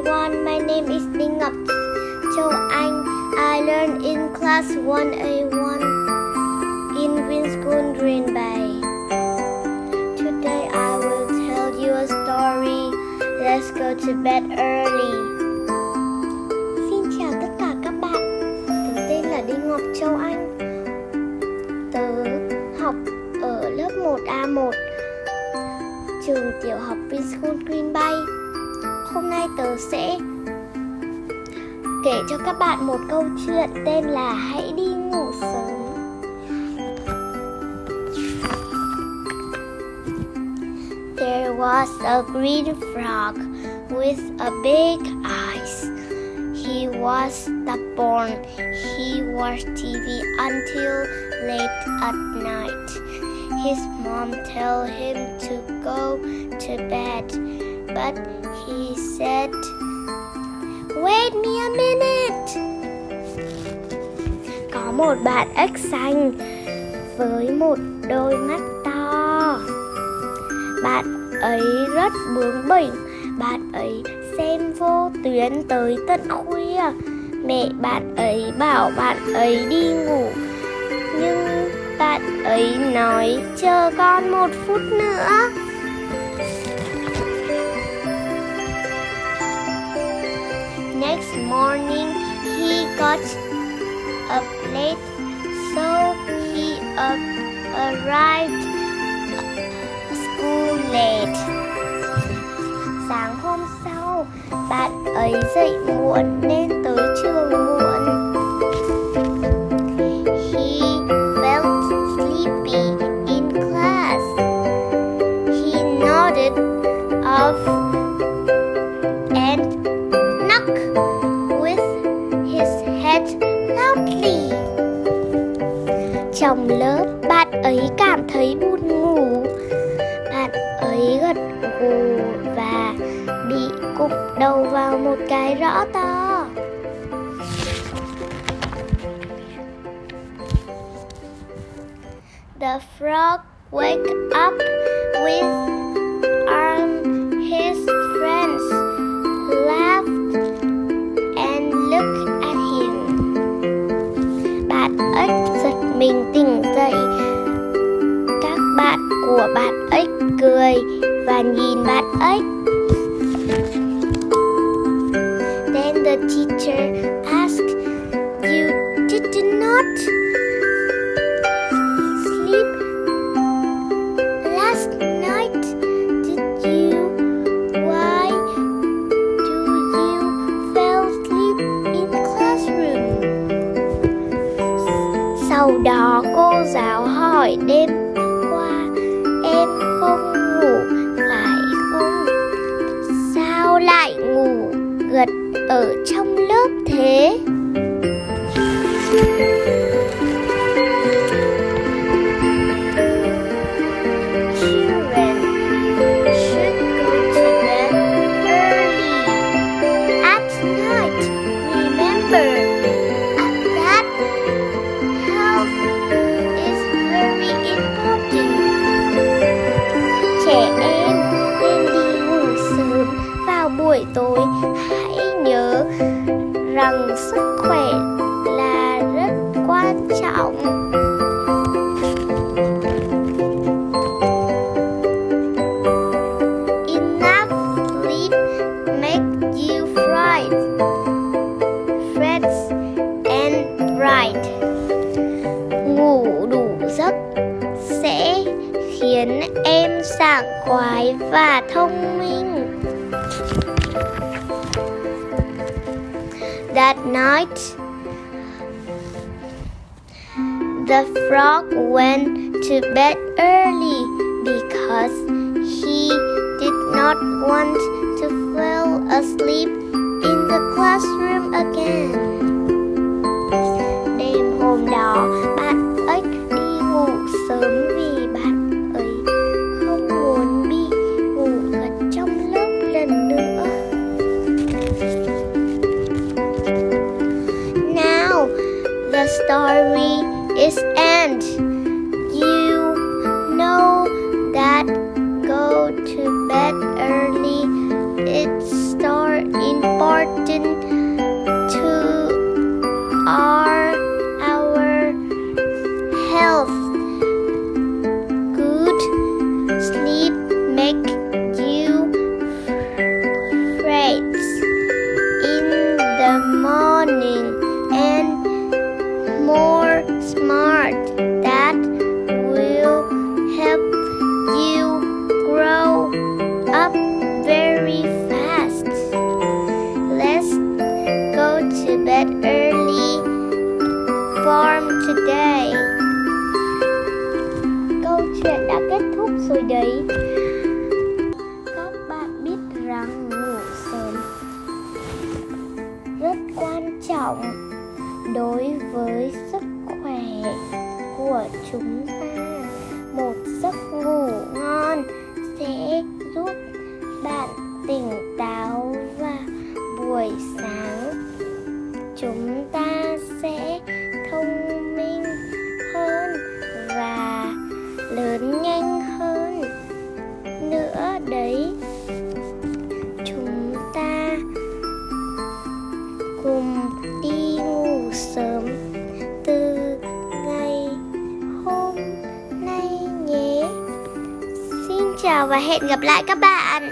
everyone. My name is Đinh Ngọc Châu Anh. I learn in class 1A1 in Winschool Green Bay. Today I will tell you a story. Let's go to bed early. Xin chào tất cả các bạn. Tớ tên là Đinh Ngọc Châu Anh. Tớ học ở lớp 1A1 trường tiểu học Winschool Green Bay. Hôm nay tớ sẽ kể cho các bạn một câu chuyện tên là Hãy đi ngủ sớm. There was a green frog with a big eyes. He was stubborn. He watched TV until late at night. His mom told him to go to bed, but he said, Wait me a minute. Có một bạn ếch xanh với một đôi mắt to. Bạn ấy rất bướng bỉnh, bạn ấy xem vô tuyến tới tận khuya. Mẹ bạn ấy bảo bạn ấy đi ngủ, nhưng bạn ấy nói chờ con một phút nữa. Morning, he got up late, so he uh, arrived school late. Sáng hôm sau, bạn ấy dậy muộn nên tới trường muộn. Trong lớp, bạn ấy cảm thấy buồn ngủ. Bạn ấy gật gù và bị cục đầu vào một cái rõ to. The frog wake up with của bạn ếch cười và nhìn bạn ếch. Then the teacher asked, "You did not sleep last night, did you? Why do you fell asleep in classroom?" Sau đó cô giáo hỏi đêm gật ở trong lớp thế? Children should go to bed early at night. Remember that health is very important. Trẻ em nên đi ngủ sớm vào buổi tối. Rằng sức khỏe là rất quan trọng. Enough sleep make you fresh and bright. Ngủ đủ giấc sẽ khiến em sảng khoái và thông minh. That night, the frog went to bed early because he did not want to fall asleep in the classroom again. Bạn tỉnh và hẹn gặp lại các bạn.